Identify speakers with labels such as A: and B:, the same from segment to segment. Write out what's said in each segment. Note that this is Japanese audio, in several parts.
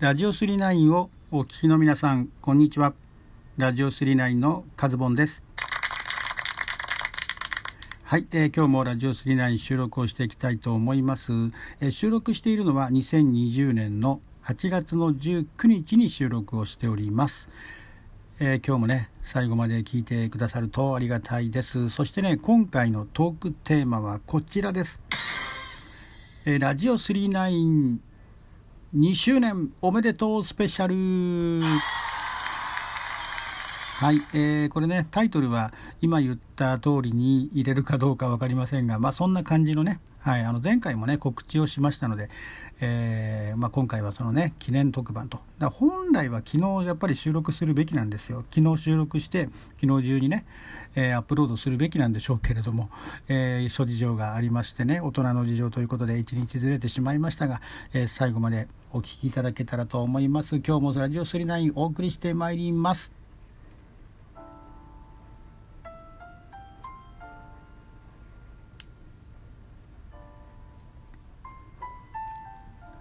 A: ラジオ39をお聞きの皆さん、こんにちは。ラジオ39のカズボンです。はい、えー、今日もラジオ39収録をしていきたいと思います、えー、収録しているのは2020年の8月の19日に収録をしております。えー、今日もね、最後まで聞いてくださるとありがたいです。そしてね、今回のトークテーマはこちらです。え、ラジオ39 2周年おめでとうスペシャルはい、えー、これね、タイトルは今言った通りに入れるかどうか分かりませんが、まあ、そんな感じのね、はい、あの前回もね、告知をしましたので、えー、まあ、今回はそのね、記念特番と。だ本来は昨日やっぱり収録するべきなんですよ。昨日収録して、昨日中にね、えー、アップロードするべきなんでしょうけれども、えー、諸事情がありましてね、大人の事情ということで1日ずれてしまいましたが、え最後までお聴きいただけたらと思います。今日もラジオ39お送りしてまいります。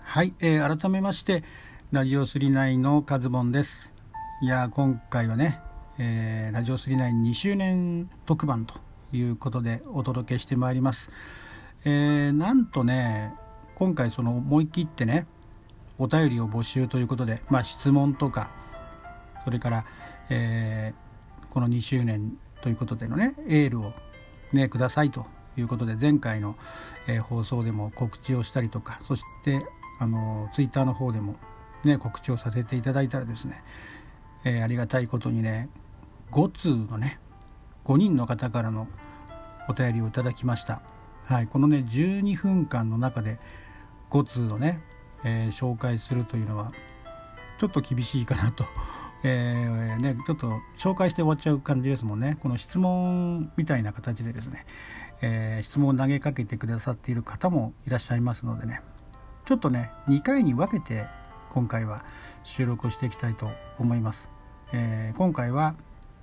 A: はい、えー、改めまして、ラジオ39のカズボンです。いや、今回はね、えー、ラジオ392周年特番ということでお届けしてまいります。えー、なんとね、今回その思い切ってね、お便りを募集ということで、まあ、質問とか、それから、えー、この2周年ということでのね、エールをね、くださいということで、前回の、えー、放送でも告知をしたりとか、そしてあのツイッターの方でも、ね、告知をさせていただいたらですね、えー、ありがたいことにね5通のね5人の方からのお便りをいただきました、はい、このね12分間の中で5通をね、えー、紹介するというのはちょっと厳しいかなと、えー、ね、ちょっと紹介して終わっちゃう感じですもんね。この質問みたいな形でですね、えー、質問を投げかけてくださっている方もいらっしゃいますのでね。ちょっとね2回に分けて今回は収録をしていきたいと思います、え、今回は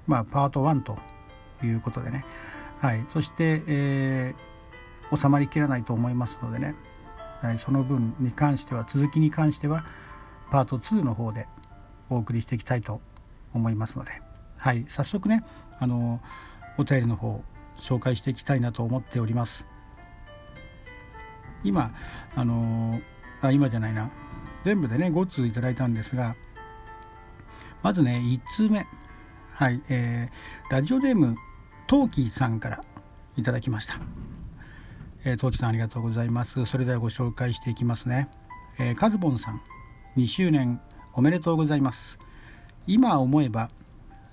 A: まあパート1ということでね。はい。そして、え、収まりきらないと思いますのでね、その分に関しては続きに関してはパート2の方でお送りしていきたいと思いますので。はい早速ねあのお便りの方紹介していきたいなと思っております。今あのあ今じゃないな。全部でね5通いただいたんですがまずね1通目。はいえー、ラジオネームトウキーさんからいただきました。えー、トさんありがとうございます。それではご紹介していきますね、えー、カズボンさん2周年おめでとうございます。今思えば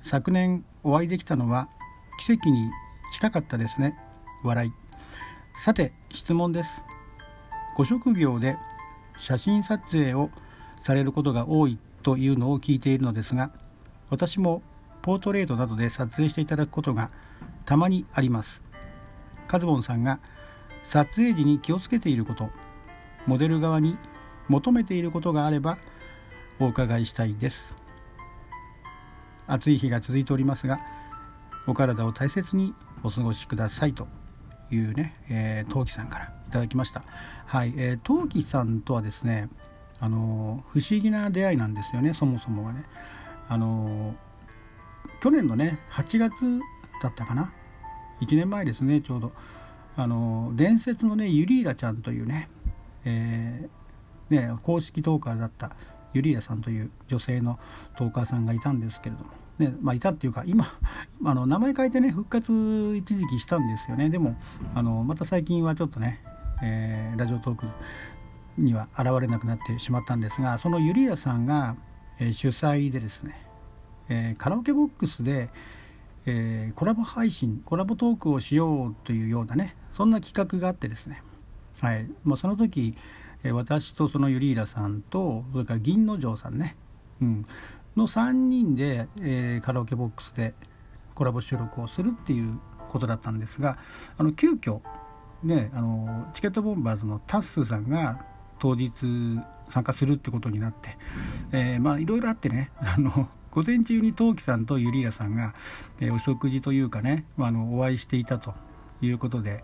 A: 昨年お会いできたのは奇跡に近かったですね。笑い。さて質問です。ご職業で写真撮影をされることが多いというのを聞いているのですが私もポートレートなどで撮影していただくことがたまにあります。カズボンさんが撮影時に気をつけていることモデル側に求めていることがあればお伺いしたいです暑い日が続いておりますがお体を大切にお過ごしくださいというね、えー、陶器さんからいただきました。はい、えー、陶器さんとはですね、あの不思議な出会いなんですよね、そもそもはね。あの去年のね、8月だったかな、1年前ですね、ちょうど。あの伝説のね、ユリーラちゃんというね、えー、ね公式トーカーだったユリーラさんという女性のトーカーさんがいたんですけれども、ねまあ、いたっていうか今 あの名前変えてね復活一時期したんですよね。でもあのまた最近はちょっとねえー、ラジオトークには現れなくなってしまったんですがそのユリアさんが、えー、主催でですね、えー、カラオケボックスで、えコラボ配信コラボトークをしようというようなねそんな企画があってですね、はい。まあ、その時、私とそのユリーラさんとそれから銀之丞さんね、うん、の3人で、えカラオケボックスでコラボ収録をするっていうことだったんですがあの急遽ね、あのチケットボンバーズのタッスーさんが当日参加するってことになって、えー、まあいろいろあってね あの午前中に陶器さんとユリーラさんが、えー、お食事というかね、まあ、あのお会いしていたと。いうことで、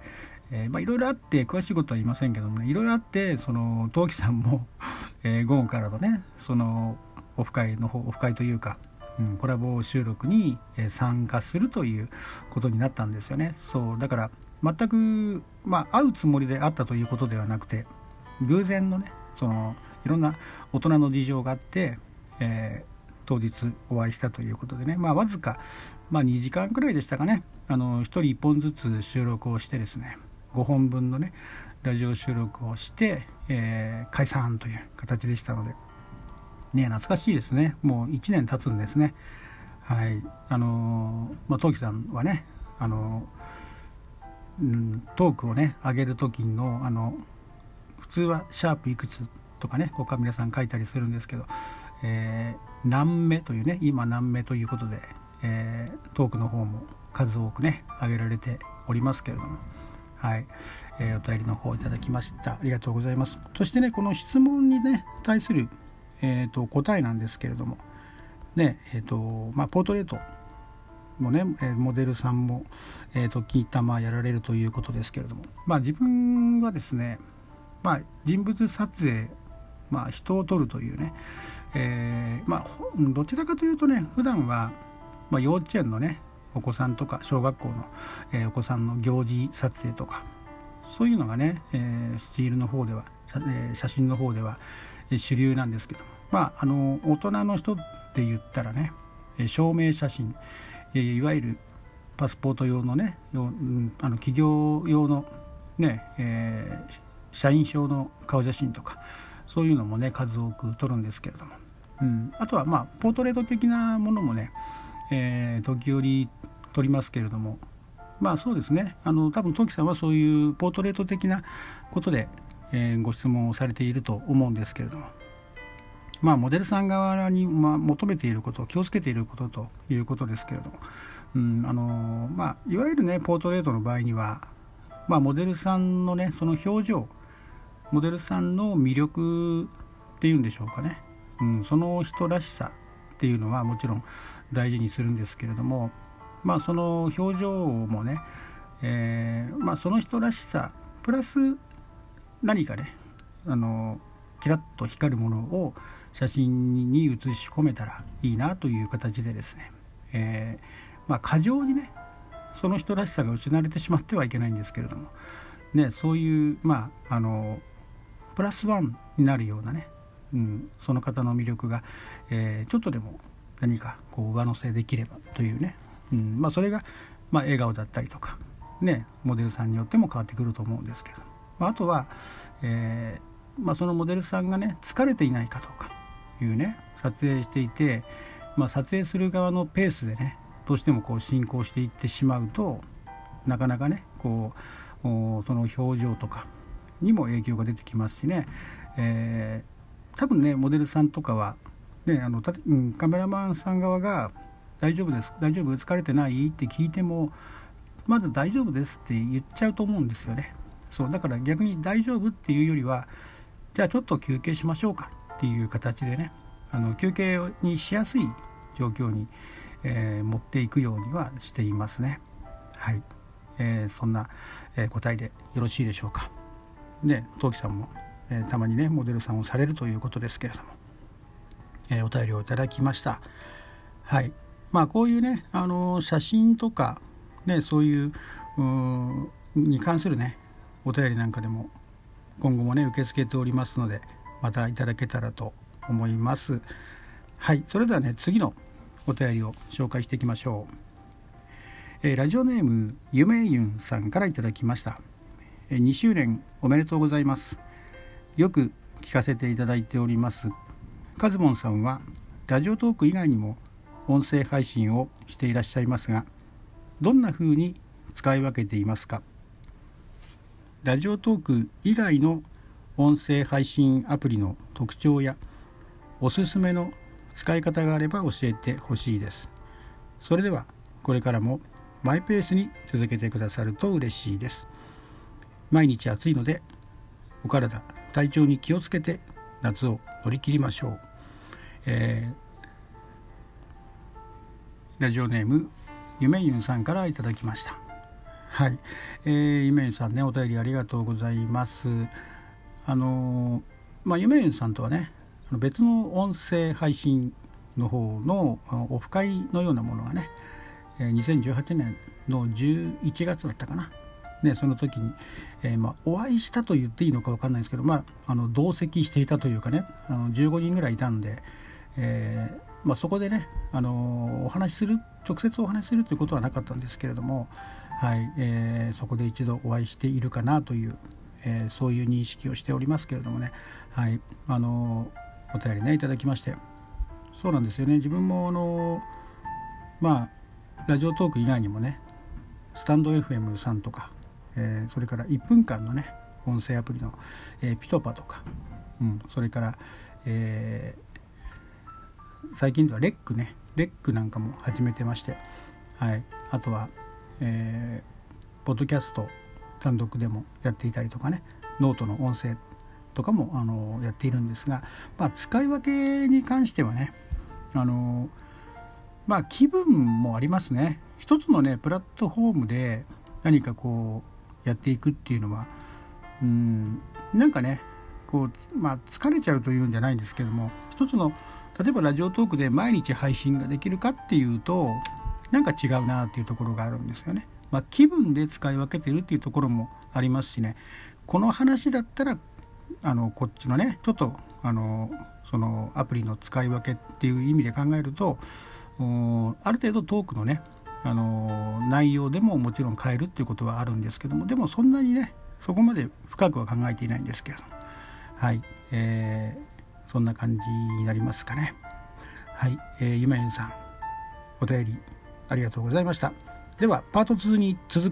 A: えー、まあいろいろあって詳しいことは言いませんけどもねいろいろあってその陶器さんも えー、午後からのねそのオフ会の方オフ会というか、うん、コラボ収録に、参加するということになったんですよね。そうだから全く、まあ、会うつもりであったということではなくて偶然のねそのいろんな大人の事情があって、えー、当日お会いしたということでね、まあ、わずか、まあ、2時間くらいでしたかね。あの1人1本ずつ収録をしてですね5本分のねラジオ収録をして、えー、解散という形でしたのでね懐かしいですね。もう1年経つんですね。はい。あのー、まあ陶器さんはねあのー、うん、トークをね上げる時のあの普通はシャープいくつとかねこう皆さん書いたりするんですけど、えー、何目というね今何目ということで、えー、トークの方も数多くね上げられておりますけれども。はい、えー、お便りの方いただきました。ありがとうございます。そしてねこの質問にね対する、えーと、答えなんですけれども。ねえ、ー、とまあポートレートもね、モデルさんも、えーと、金玉やられるということですけれども。まあ自分はですねまあ人物撮影まあ人を撮るというね、えー、まあどちらかというとね普段はま、幼稚園のねお子さんとか小学校の、え、お子さんの行事撮影とかそういうのがね、え、スチールの方では、え、写真の方では、主流なんですけどまああの大人の人って言ったらね、証明写真、え、いわゆるパスポート用のね、あの企業用のね、えー、社員証の顔写真とかそういうのもね数多く撮るんですけれども、うん、あとはまあポートレート的なものもねえー、時折撮りますけれども。まあそうですね。あの多分トキさんはそういうポートレート的なことで、えー、ご質問をされていると思うんですけれども。まあモデルさん側に、まあ、求めていること気をつけていることということですけれども、うんあのまあ、いわゆるねポートレートの場合には、まあ、モデルさんのねその表情モデルさんの魅力っていうんでしょうかね、うん、その人らしさ。っていうのはもちろん大事にするんですけれどもまあその表情もね、えー、まあ、その人らしさプラス何かねあのキラッと光るものを写真に写し込めたらいいなという形でですね、えー、まあ、過剰にねその人らしさが失われてしまってはいけないんですけれども、ね、そういうまああのプラスワンになるようなね、うん、その方の魅力が、えー、ちょっとでも何かこう上乗せできればというね、うんまあ、それが、まあ、笑顔だったりとか、ね、モデルさんによっても変わってくると思うんですけど、まあ、あとは、えー、ま、そのモデルさんがね疲れていないかとかいうね撮影していて、ま、撮影する側のペースでねどうしてもこう進行していってしまうとなかなかねこうその表情とかにも影響が出てきますしね、えー、多分ねモデルさんとかはであのた、カメラマンさん側が「大丈夫です大丈夫疲れてない?」って聞いてもまず「大丈夫です」って言っちゃうと思うんですよね。そうだから逆に「大丈夫」っていうよりはじゃあちょっと休憩しましょうかっていう形でねあの休憩にしやすい状況に、えー、持っていくようにはしていますね。はい、えー、そんな、えー、答えでよろしいでしょうか。で陶器さんも、えたまにねモデルさんをされるということですけれどもえ、お便りをいただきました。はい。まあこういうね、あの写真とか、ね、そういうに関するね、お便りなんかでも今後もね、受け付けておりますので、またいただけたらと思います。はい。それではね、次のお便りを紹介していきましょう。えー、ラジオネームゆめゆんさんからいただきました、えー、2周年おめでとうございますよく聞かせていただいております。カズモンさんはラジオトーク以外にも音声配信をしていらっしゃいますがどんな風に使い分けていますか？ラジオトーク以外の音声配信アプリの特徴やおすすめの使い方があれば教えてほしいです。それではこれからもマイペースに続けてくださると嬉しいです。毎日暑いのでお体体調に気をつけて夏を乗り切りましょう、えー、ラジオネームゆめゆんさんからいただきました。はい、えー、ゆめゆんさんねお便りありがとうございます。あのー、まあゆめゆんさんとはね別の音声配信の方のオフ会のようなものがね2018年の11月だったかな、ね、その時に、えー、まあ、お会いしたと言っていいのか分かんないですけど、まあ、あの同席していたというかねあの15人ぐらいいたんで、えー、まあ、そこでね、あのお話しする直接お話しするということはなかったんですけれども、はいえー、そこで一度お会いしているかなという、えそういう認識をしておりますけれどもね、はいあのお便りねいただきましてそうなんですよね。自分もあのまあラジオトーク以外にもねスタンド FM さんとか、えー、それから1分間のね音声アプリの、えー、ピトパとか、うん、それから、えー、最近では REC ね REC なんかも始めてまして、はい、あとは、えー、ポッドキャスト単独でもやっていたりとかねノートの音声とかもあのやっているんですが、まあ、使い分けに関してはねあのまあ気分もありますね。一つのねプラットフォームで何かこうやっていくっていうのはうんなんかねこう、まあ、疲れちゃうというんじゃないんですけども一つの例えばラジオトークで毎日配信ができるかっていうとなんか違うなっていうところがあるんですよね。まあ、気分で使い分けてるっていうところもありますしねこの話だったらあのこっちのねちょっとあのそのアプリの使い分けっていう意味で考えるとある程度トークのねあの内容でももちろん変えるっていうことはあるんですけどもでもそんなにねそこまで深くは考えていないんですけれども。はい、えー、そんな感じになりますかね。はい、えー、ゆめゆんさんお便りありがとうございました。ではパート2に続く